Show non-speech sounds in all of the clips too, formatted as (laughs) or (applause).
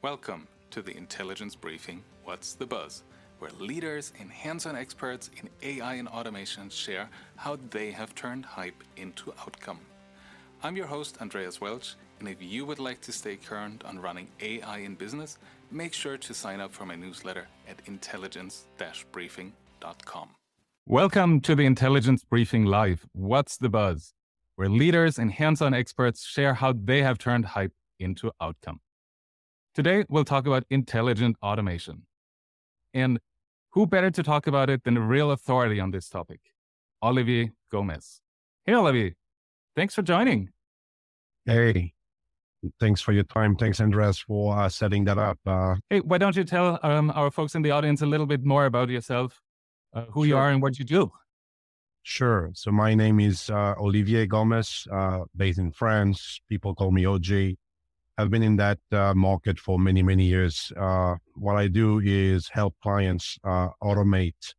Welcome to the Intelligence Briefing What's the Buzz, where leaders and hands on experts in AI and automation share how they have turned hype into outcome. I'm your host, Andreas Welsch, and if you would like to stay current on running AI in business, make sure to sign up for my newsletter at intelligence briefing.com. Welcome to the Intelligence Briefing Live What's the Buzz, where leaders and hands on experts share how they have turned hype into outcome. Today, we'll talk about intelligent automation. And who better to talk about it than a real authority on this topic, Olivier Gomez. Hey, Olivier, thanks for joining. Hey, thanks for your time. Thanks, Andreas, for uh, setting that up. Uh, hey, why don't you tell um, our folks in the audience a little bit more about yourself, uh, who sure. you are, and what you do? Sure. So my name is uh, Olivier Gomez, uh, based in France. People call me OG. I've been in that uh, market for many, many years. Uh, what I do is help clients uh, automate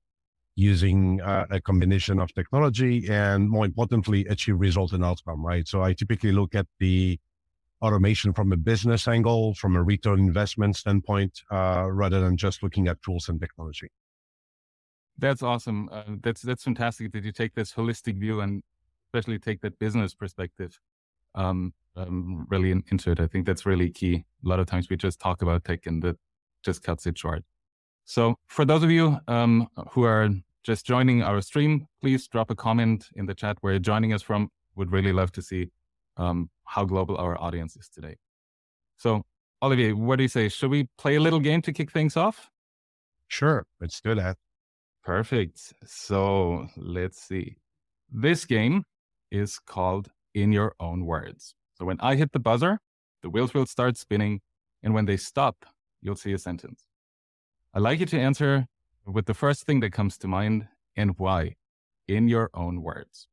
using uh, a combination of technology and, more importantly, achieve result and outcome. Right. So I typically look at the automation from a business angle, from a return investment standpoint, uh, rather than just looking at tools and technology. That's awesome. Uh, that's that's fantastic that you take this holistic view and especially take that business perspective. Um, um, really in, into it. I think that's really key. A lot of times we just talk about tech and that just cuts it short. So for those of you um, who are just joining our stream, please drop a comment in the chat where you're joining us from. Would really love to see um, how global our audience is today. So Olivier, what do you say? Should we play a little game to kick things off? Sure, let's do that. Perfect. So let's see. This game is called In Your Own Words. So when I hit the buzzer, the wheels will start spinning. And when they stop, you'll see a sentence. I'd like you to answer with the first thing that comes to mind and why in your own words.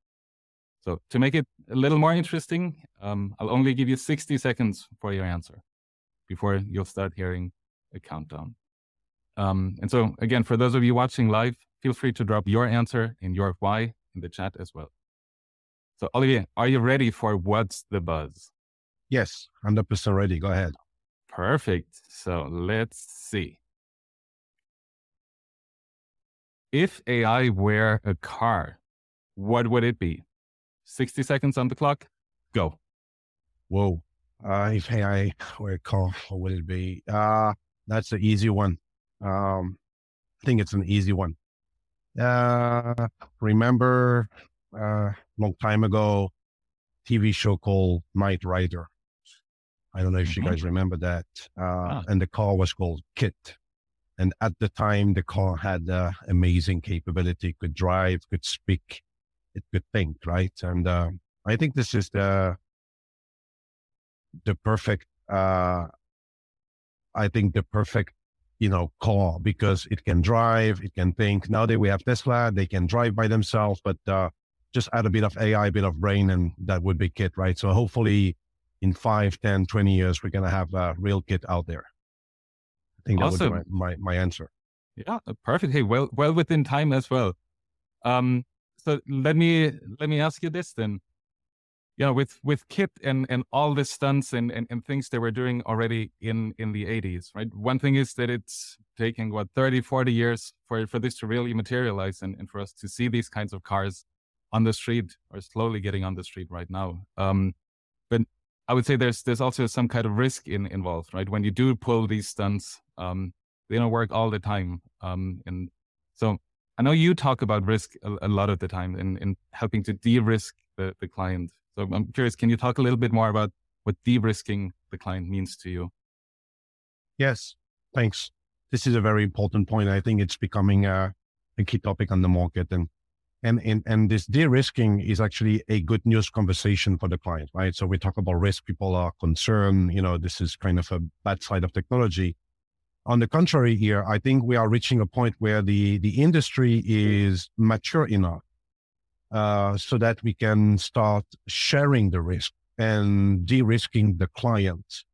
So to make it a little more interesting, um, I'll only give you 60 seconds for your answer before you'll start hearing a countdown. Um, and so again, for those of you watching live, feel free to drop your answer and your why in the chat as well. So, Olivier, are you ready for what's the buzz? Yes, 100% ready. Go ahead. Perfect. So, let's see. If AI were a car, what would it be? 60 seconds on the clock. Go. Whoa. Uh, if AI were a car, what would it be? Uh, that's an easy one. Um, I think it's an easy one. Uh, remember uh, long time ago, TV show called Knight Rider. I don't know if mm-hmm. you guys remember that. Uh, ah. And the car was called KITT. And at the time, the car had uh, amazing capability, could drive, could speak, it could think, right? And uh, I think this is the the perfect, uh, I think the perfect, you know, car because it can drive, it can think. Nowadays we have Tesla, they can drive by themselves, but uh, just add a bit of AI, a bit of brain, and that would be KITT, right? So hopefully in 5, 10, 20 years, we're going to have a real KITT out there. I think awesome. that would be my, my, my, answer. Yeah, perfect. Hey, well, well within time as well. Um, so let me, let me ask you this then. You know, with, with KITT and, and all the stunts and, and, and things they were doing already in, in the 80s, right? One thing is that it's taking what 30, 40 years for, for this to really materialize and, and for us to see these kinds of cars on the street or slowly getting on the street right now. Um, but I would say there's there's also some kind of risk in involved, right? When you do pull these stunts, um, they don't work all the time. Um, and so I know you talk about risk a, a lot of the time in, in helping to de-risk the, the client. So I'm curious, can you talk a little bit more about what de-risking the client means to you? Yes, thanks. This is a very important point. I think it's becoming a, a key topic on the market. And and, and, and this de-risking is actually a good news conversation for the client, right? So we talk about risk. People are concerned, you know, this is kind of a bad side of technology. On the contrary here, I think we are reaching a point where the, the industry is mature enough uh, so that we can start sharing the risk and de-risking the client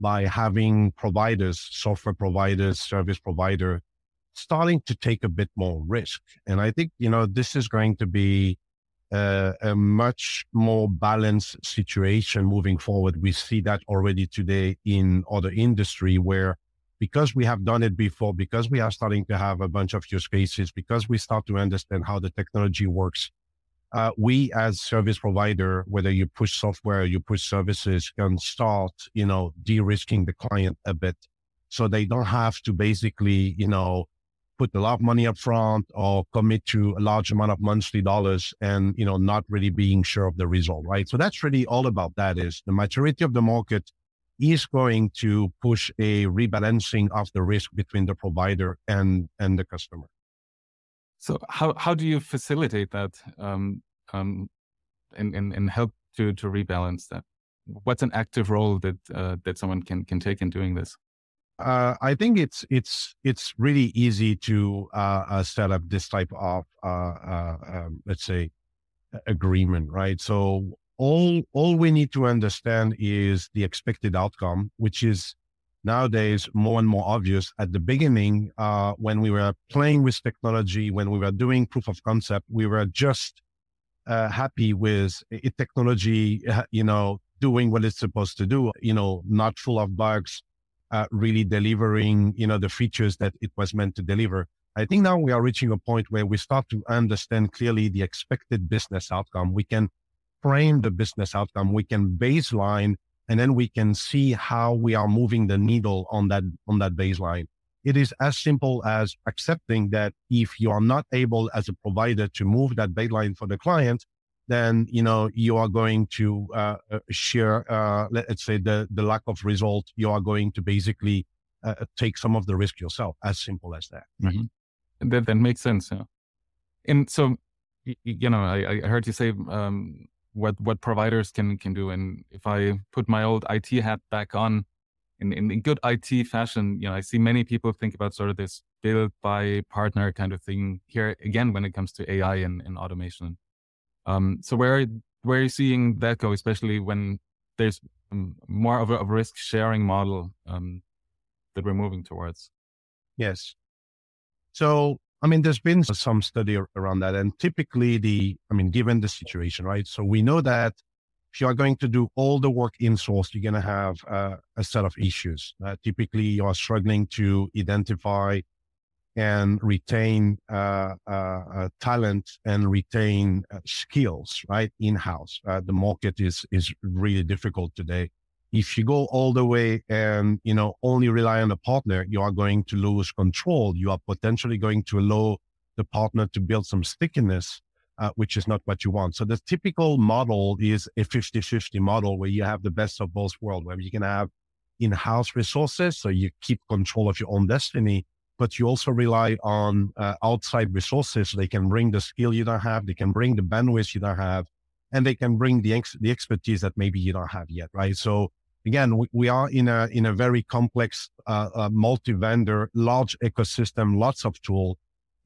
by having providers, software providers, service provider starting to take a bit more risk. And I think, you know, this is going to be a, a, much more balanced situation moving forward. We see that already today in other industry where because we have done it before, because we are starting to have a bunch of use cases, because we start to understand how the technology works, uh, we as service provider, whether you push software, you push services, can start, you know, de-risking the client a bit, so they don't have to basically, you know, put a lot of money up front or commit to a large amount of monthly dollars and, you know, not really being sure of the result, right? So that's really all about that is the maturity of the market is going to push a rebalancing of the risk between the provider and and the customer. So how how do you facilitate that um, um, and, and and help to to rebalance that? What's an active role that uh, that someone can can take in doing this? Uh, I think it's it's it's really easy to uh, uh, set up this type of uh, uh, um, let's say agreement, right? So all all we need to understand is the expected outcome, which is nowadays more and more obvious. At the beginning, uh, when we were playing with technology, when we were doing proof of concept, we were just uh, happy with it, technology, you know, doing what it's supposed to do, you know, not full of bugs, uh, really delivering, you know, the features that it was meant to deliver. I think now we are reaching a point where we start to understand clearly the expected business outcome. We can frame the business outcome, we can baseline, and then we can see how we are moving the needle on that on that baseline. It is as simple as accepting that if you are not able as a provider to move that baseline for the client, then you know you are going to uh, uh share, uh, let's say, the the lack of result. You are going to basically uh, take some of the risk yourself. As simple as that. Mm-hmm. That that makes sense. Yeah. And so, you know, I, I heard you say um, what what providers can can do. And if I put my old IT hat back on, in, in, in good IT fashion, you know, I see many people think about sort of this build by partner kind of thing here again when it comes to AI and, and automation. Um, so where where are you seeing that go, especially when there's um, more of a, a, risk sharing model um, that we're moving towards? Yes. So I mean, there's been some study around that. And typically the, I mean, given the situation, right? So we know that if you are going to do all the work in source, you're going to have uh, a set of issues. Uh, typically you are struggling to identify and retain uh, uh, uh talent and retain uh, skills, right? In house. the market is, is really difficult today if you go all the way and you know only rely on a partner you are going to lose control you are potentially going to allow the partner to build some stickiness uh, which is not what you want so the typical model is a 50-50 model where you have the best of both worlds where you can have in-house resources so you keep control of your own destiny but you also rely on uh, outside resources they can bring the skill you don't have they can bring the bandwidth you don't have and they can bring the, ex- the expertise that maybe you don't have yet right so again, we, we are in a in a very complex, uh, uh, multi-vendor, large ecosystem, lots of tools,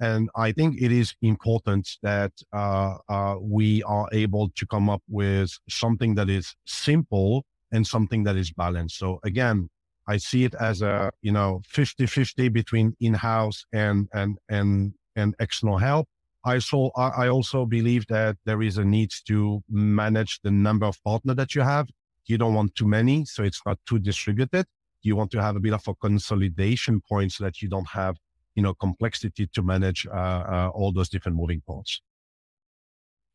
and I think it is important that uh, uh, we are able to come up with something that is simple and something that is balanced. So again, I see it as a you know 50-50 between in-house and and and and external help. I so I also believe that there is a need to manage the number of partners that you have you don't want too many, so it's not too distributed. You want to have a bit of a consolidation point so that you don't have, you know, complexity to manage uh, uh, all those different moving parts.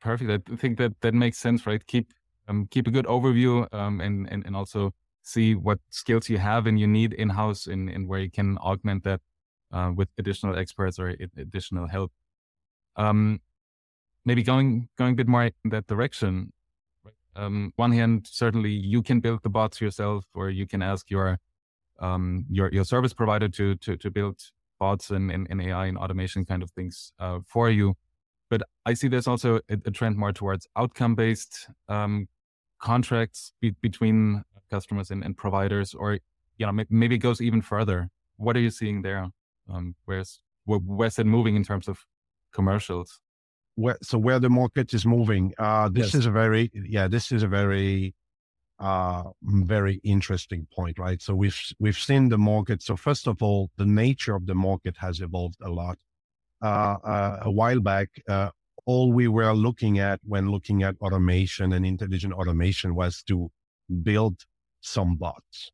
Perfect. I think that that makes sense, right? Keep um, keep a good overview um, and, and and also see what skills you have and you need in house and, and where you can augment that uh, with additional experts or additional help. Um, maybe going going a bit more in that direction um, one hand, certainly you can build the bots yourself, or you can ask your um, your your service provider to to to build bots and, and, and AI and automation kind of things uh, for you. But I see there's also a, a trend more towards outcome based um, contracts be, between customers and, and providers, or you know maybe it goes even further. What are you seeing there? Um, where's where, where's it moving in terms of commercials? where, so where the market is moving. Uh, this yes. is a very, yeah, this is a very, uh, very interesting point, right? So we've, we've seen the market. So first of all, the nature of the market has evolved a lot. Uh, uh a while back, uh, all we were looking at when looking at automation and intelligent automation was to build some bots.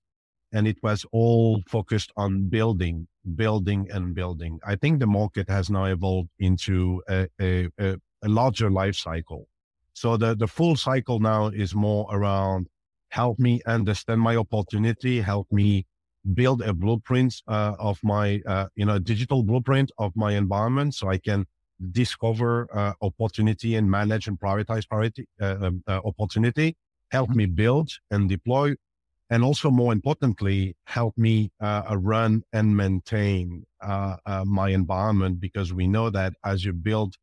And it was all focused on building, building, and building. I think the market has now evolved into a, a, a, a larger life cycle. So the, the full cycle now is more around help me understand my opportunity, help me build a blueprint uh, of my, uh, you know, digital blueprint of my environment so I can discover uh, opportunity and manage and prioritize priority uh, um, uh, opportunity, help me build and deploy, and also more importantly, help me uh, uh run and maintain uh, uh, my environment because we know that as you build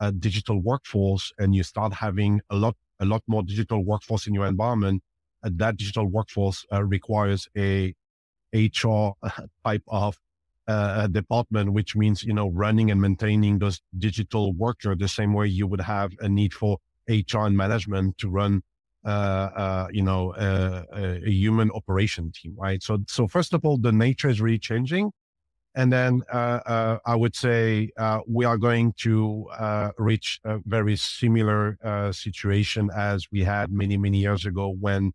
a digital workforce and you start having a lot a lot more digital workforce in your environment, that digital workforce requires a HR (laughs) type of uh, department, which means, you know, running and maintaining those digital workers the same way you would have a need for HR and management to run, uh, uh, you know, uh, a human operation team, right? So, so first of all, the nature is really changing. And then uh, uh, I would say we are going to reach a very similar situation as we had many, many years ago when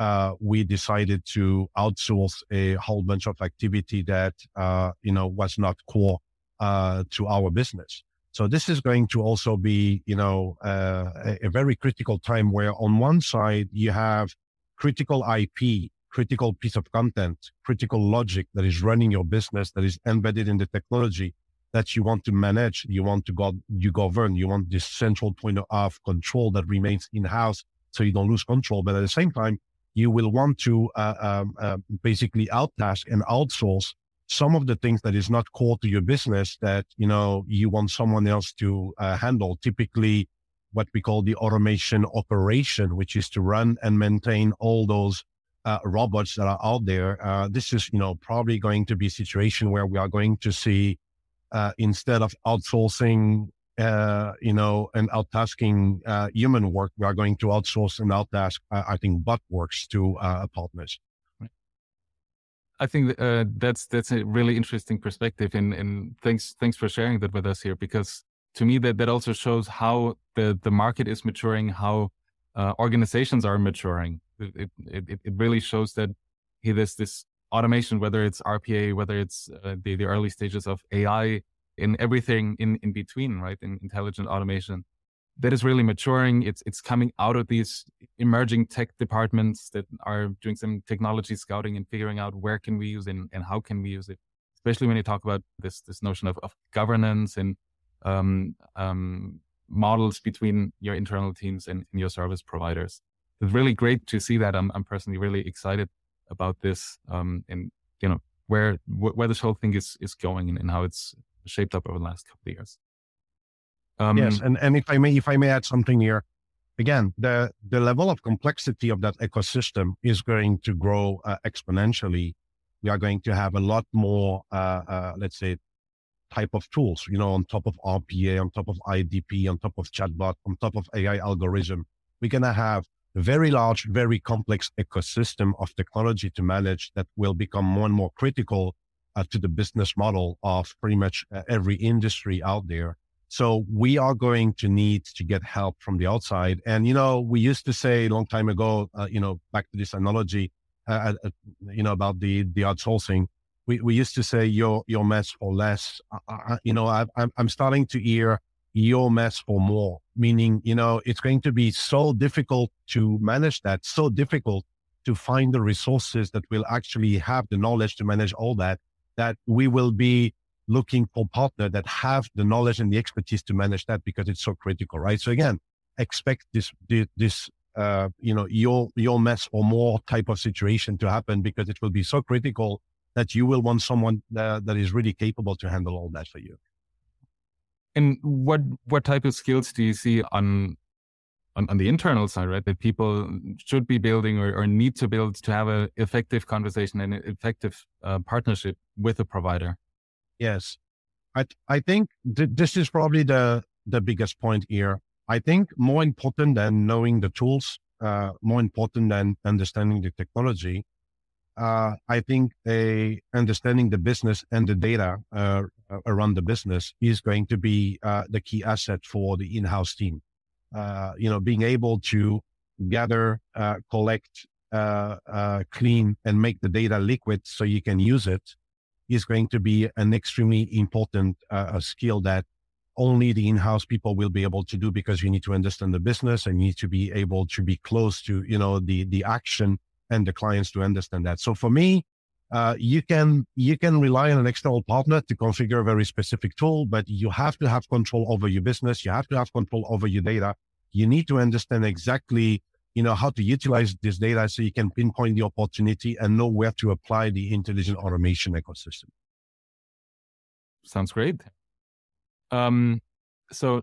uh, we decided to outsource a whole bunch of activity that uh, you know was not core uh, to our business. So this is going to also be you know uh, a, a, very critical time where on one side you have critical IP, critical piece of content, critical logic that is running your business that is embedded in the technology that you want to manage, you want to go, you govern, you want this central point of control that remains in house so you don't lose control. But at the same time, you will want to uh, um, uh, basically outtask and outsource some of the things that is not core to your business that you know you want someone else to uh, handle typically what we call the automation operation which is to run and maintain all those uh, robots that are out there uh, this is you know probably going to be a situation where we are going to see uh, instead of outsourcing uh, you know, and outtasking uh, human work, we are going to outsource and outtask, I think, bot works to partners. I think uh, that's that's a really interesting perspective, and and thanks thanks for sharing that with us here because to me that that also shows how the the market is maturing, how uh, organizations are maturing. It, it it really shows that hey, there's this automation, whether it's RPA, whether it's the the early stages of AI, in everything in, in between, right? In intelligent automation. That is really maturing. It's it's coming out of these emerging tech departments that are doing some technology scouting and figuring out where can we use it and, and how can we use it. Especially when you talk about this this notion of, of governance and um, um, models between your internal teams and, and, your service providers. It's really great to see that. I'm I'm personally really excited about this um, and you know where where this whole thing is is going and, and how it's shaped up over the last couple of years. Um, yes, and, and if I may, if I may add something here, again, the the level of complexity of that ecosystem is going to grow uh, exponentially. We are going to have a lot more, uh, uh, let's say, type of tools. You know, on top of RPA, on top of IDP, on top of chatbot, on top of AI algorithm, we're gonna have a very large, very complex ecosystem of technology to manage that will become more and more critical uh, to the business model of pretty much uh, every industry out there. So we are going to need to get help from the outside. And, you know, we used to say a long time ago, uh, you know, back to this analogy, uh, uh, you know, about the, the outsourcing. We, we used to say your, your mess for less. you know, I, I'm, I'm starting to hear your mess for more, meaning, you know, it's going to be so difficult to manage that, so difficult to find the resources that will actually have the knowledge to manage all that that we will be looking for partner that have the knowledge and the expertise to manage that because it's so critical, right? So again, expect this, this, uh, you know, your, your mess or more type of situation to happen because it will be so critical that you will want someone that, that is really capable to handle all that for you. And what, what type of skills do you see on, on, on the internal side, right? That people should be building or, or need to build to have an effective conversation and an effective uh, partnership with a provider. Yes, I I think th- this is probably the the biggest point here. I think more important than knowing the tools, uh, more important than understanding the technology, uh, I think a understanding the business and the data uh, around the business is going to be uh, the key asset for the in-house team. Uh, you know, being able to gather, uh, collect, clean, and make the data liquid so you can use it is going to be an extremely important skill that only the in-house people will be able to do because you need to understand the business and you need to be able to be close to you know the the action and the clients to understand that. So for me, uh, you can you can rely on an external partner to configure a very specific tool, but you have to have control over your business. You have to have control over your data. You need to understand exactly you know how to utilize this data so you can pinpoint the opportunity and know where to apply the intelligent automation ecosystem. Sounds great. Um, so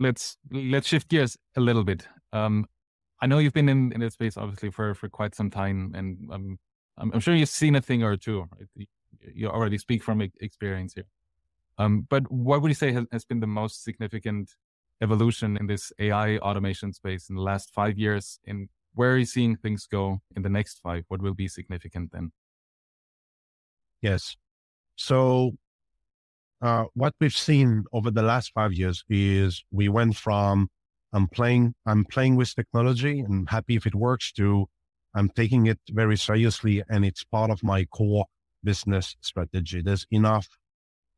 let's let's shift gears a little bit. Um, I know you've been in, in this space obviously for, for quite some time, and I'm, I'm sure you've seen a thing or two. Right? You already speak from experience here. Um, but what would you say has, has been the most significant evolution in this AI automation space in the last five years? And where are you seeing things go in the next five? What will be significant then? Yes. So, uh, what we've seen over the last five years is we went from I'm playing, I'm playing with technology and happy if it works to I'm taking it very seriously and it's part of my core business strategy. There's enough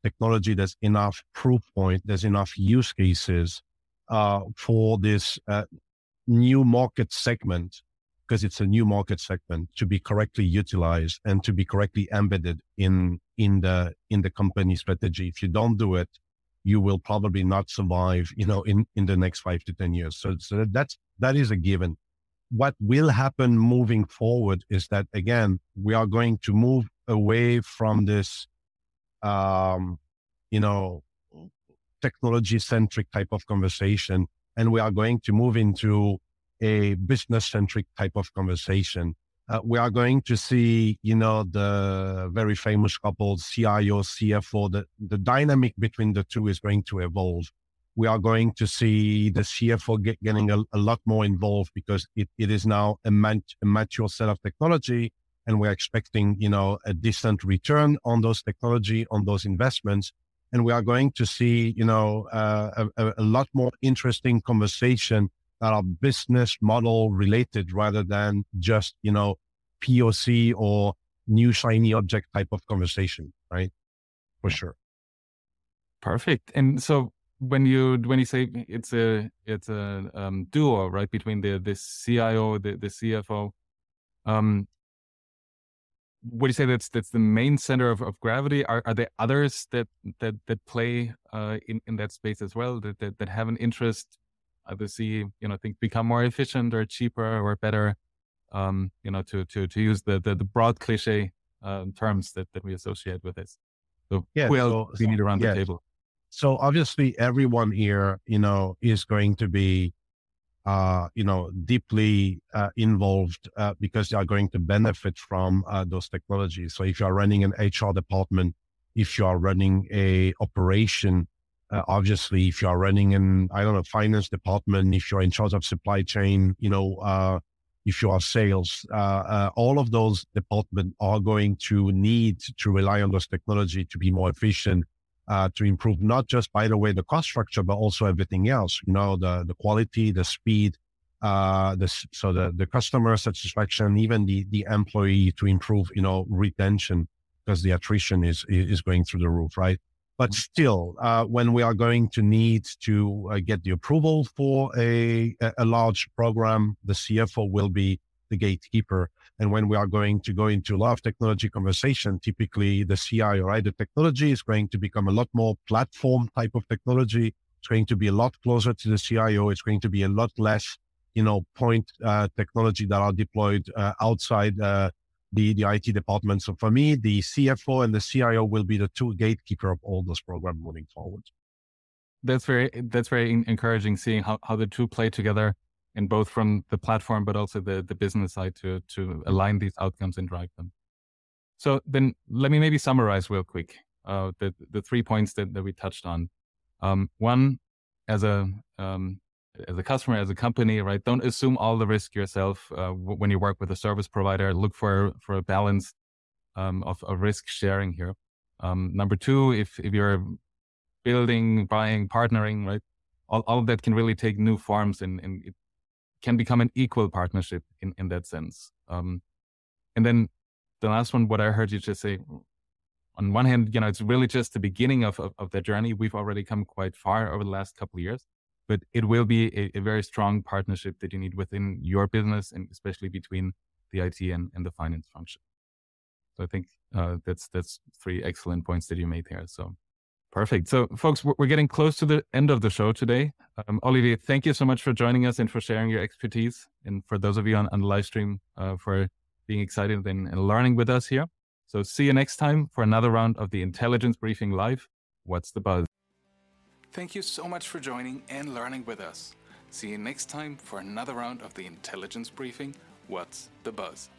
technology, there's enough proof point, there's enough use cases uh, for this uh, new market segment because it's a new market segment to be correctly utilized and to be correctly embedded in in the in the company strategy. If you don't do it, you will probably not survive, you know, in, in the next five to 10 years. So, so that's, that is a given. What will happen moving forward is that again, we are going to move away from this, um, you know, technology centric type of conversation. And we are going to move into a business centric type of conversation uh, we are going to see, you know, the very famous couple, CIO, CFO, the, the dynamic between the two is going to evolve. We are going to see the CFO get, getting a, a, lot more involved because it, it is now a, mat, a mature set of technology. And we're expecting, you know, a decent return on those technology, on those investments. And we are going to see, you know, uh, a, a lot more interesting conversation that are business model related rather than just, you know, POC or new shiny object type of conversation, right? For sure. Perfect. And so when you when you say it's a it's a um, duo right between the the CIO the the CFO, um, would you say that's that's the main center of, of gravity? Are are there others that that that play uh, in in that space as well that that, that have an interest either see you know things become more efficient or cheaper or better um, you know to to to use the the, the broad cliche um, terms that, that we associate with this so yeah, who else so, we need around yeah. the table so obviously everyone here you know is going to be uh, you know deeply uh, involved uh, because they are going to benefit from uh, those technologies. So if you are running an hr department if you are running a operation uh, obviously, if you are running an, I don't know, finance department, if you're in charge of supply chain, you know, uh, if you are sales, all of those departments are going to need to rely on those technology to be more efficient, uh, to improve not just, by the way, the cost structure, but also everything else, you know, the, the quality, the speed, uh, the, so the, the customer satisfaction, even the, the employee to improve, you know, retention because the attrition is, is going through the roof, right? But still, uh, when we are going to need to uh, get the approval for a, a large program, the CFO will be the gatekeeper. And when we are going to go into a lot of technology conversation, typically the CIO, right? The technology is going to become a lot more platform type of technology. It's going to be a lot closer to the CIO. It's going to be a lot less, you know, point uh, technology that are deployed uh, outside uh, the, the IT department. So for me, the CFO and the CIO will be the two gatekeeper of all those programs moving forward. That's very that's very encouraging seeing how, how the two play together and both from the platform but also the, the business side to to align these outcomes and drive them. So then let me maybe summarize real quick uh, the the three points that, that we touched on. Um, one, as a um, as a customer, as a company, right? Don't assume all the risk yourself uh, w- when you work with a service provider. Look for for a balance um, of, of risk sharing here. Um, number two, if if you're building, buying, partnering, right, all, all of that can really take new forms and, and it can become an equal partnership in in that sense. Um, and then the last one, what I heard you just say, on one hand, you know, it's really just the beginning of, of, of the journey. We've already come quite far over the last couple of years but it will be a, a, very strong partnership that you need within your business and especially between the IT and, and the finance function. So I think uh, that's that's three excellent points that you made here. So perfect. So folks, we're getting close to the end of the show today. Um, Olivier, thank you so much for joining us and for sharing your expertise. And for those of you on, on the live stream, uh, for being excited and, and learning with us here. So see you next time for another round of the Intelligence Briefing Live. What's the buzz? Thank you so much for joining and learning with us. See you next time for another round of the intelligence briefing What's the Buzz?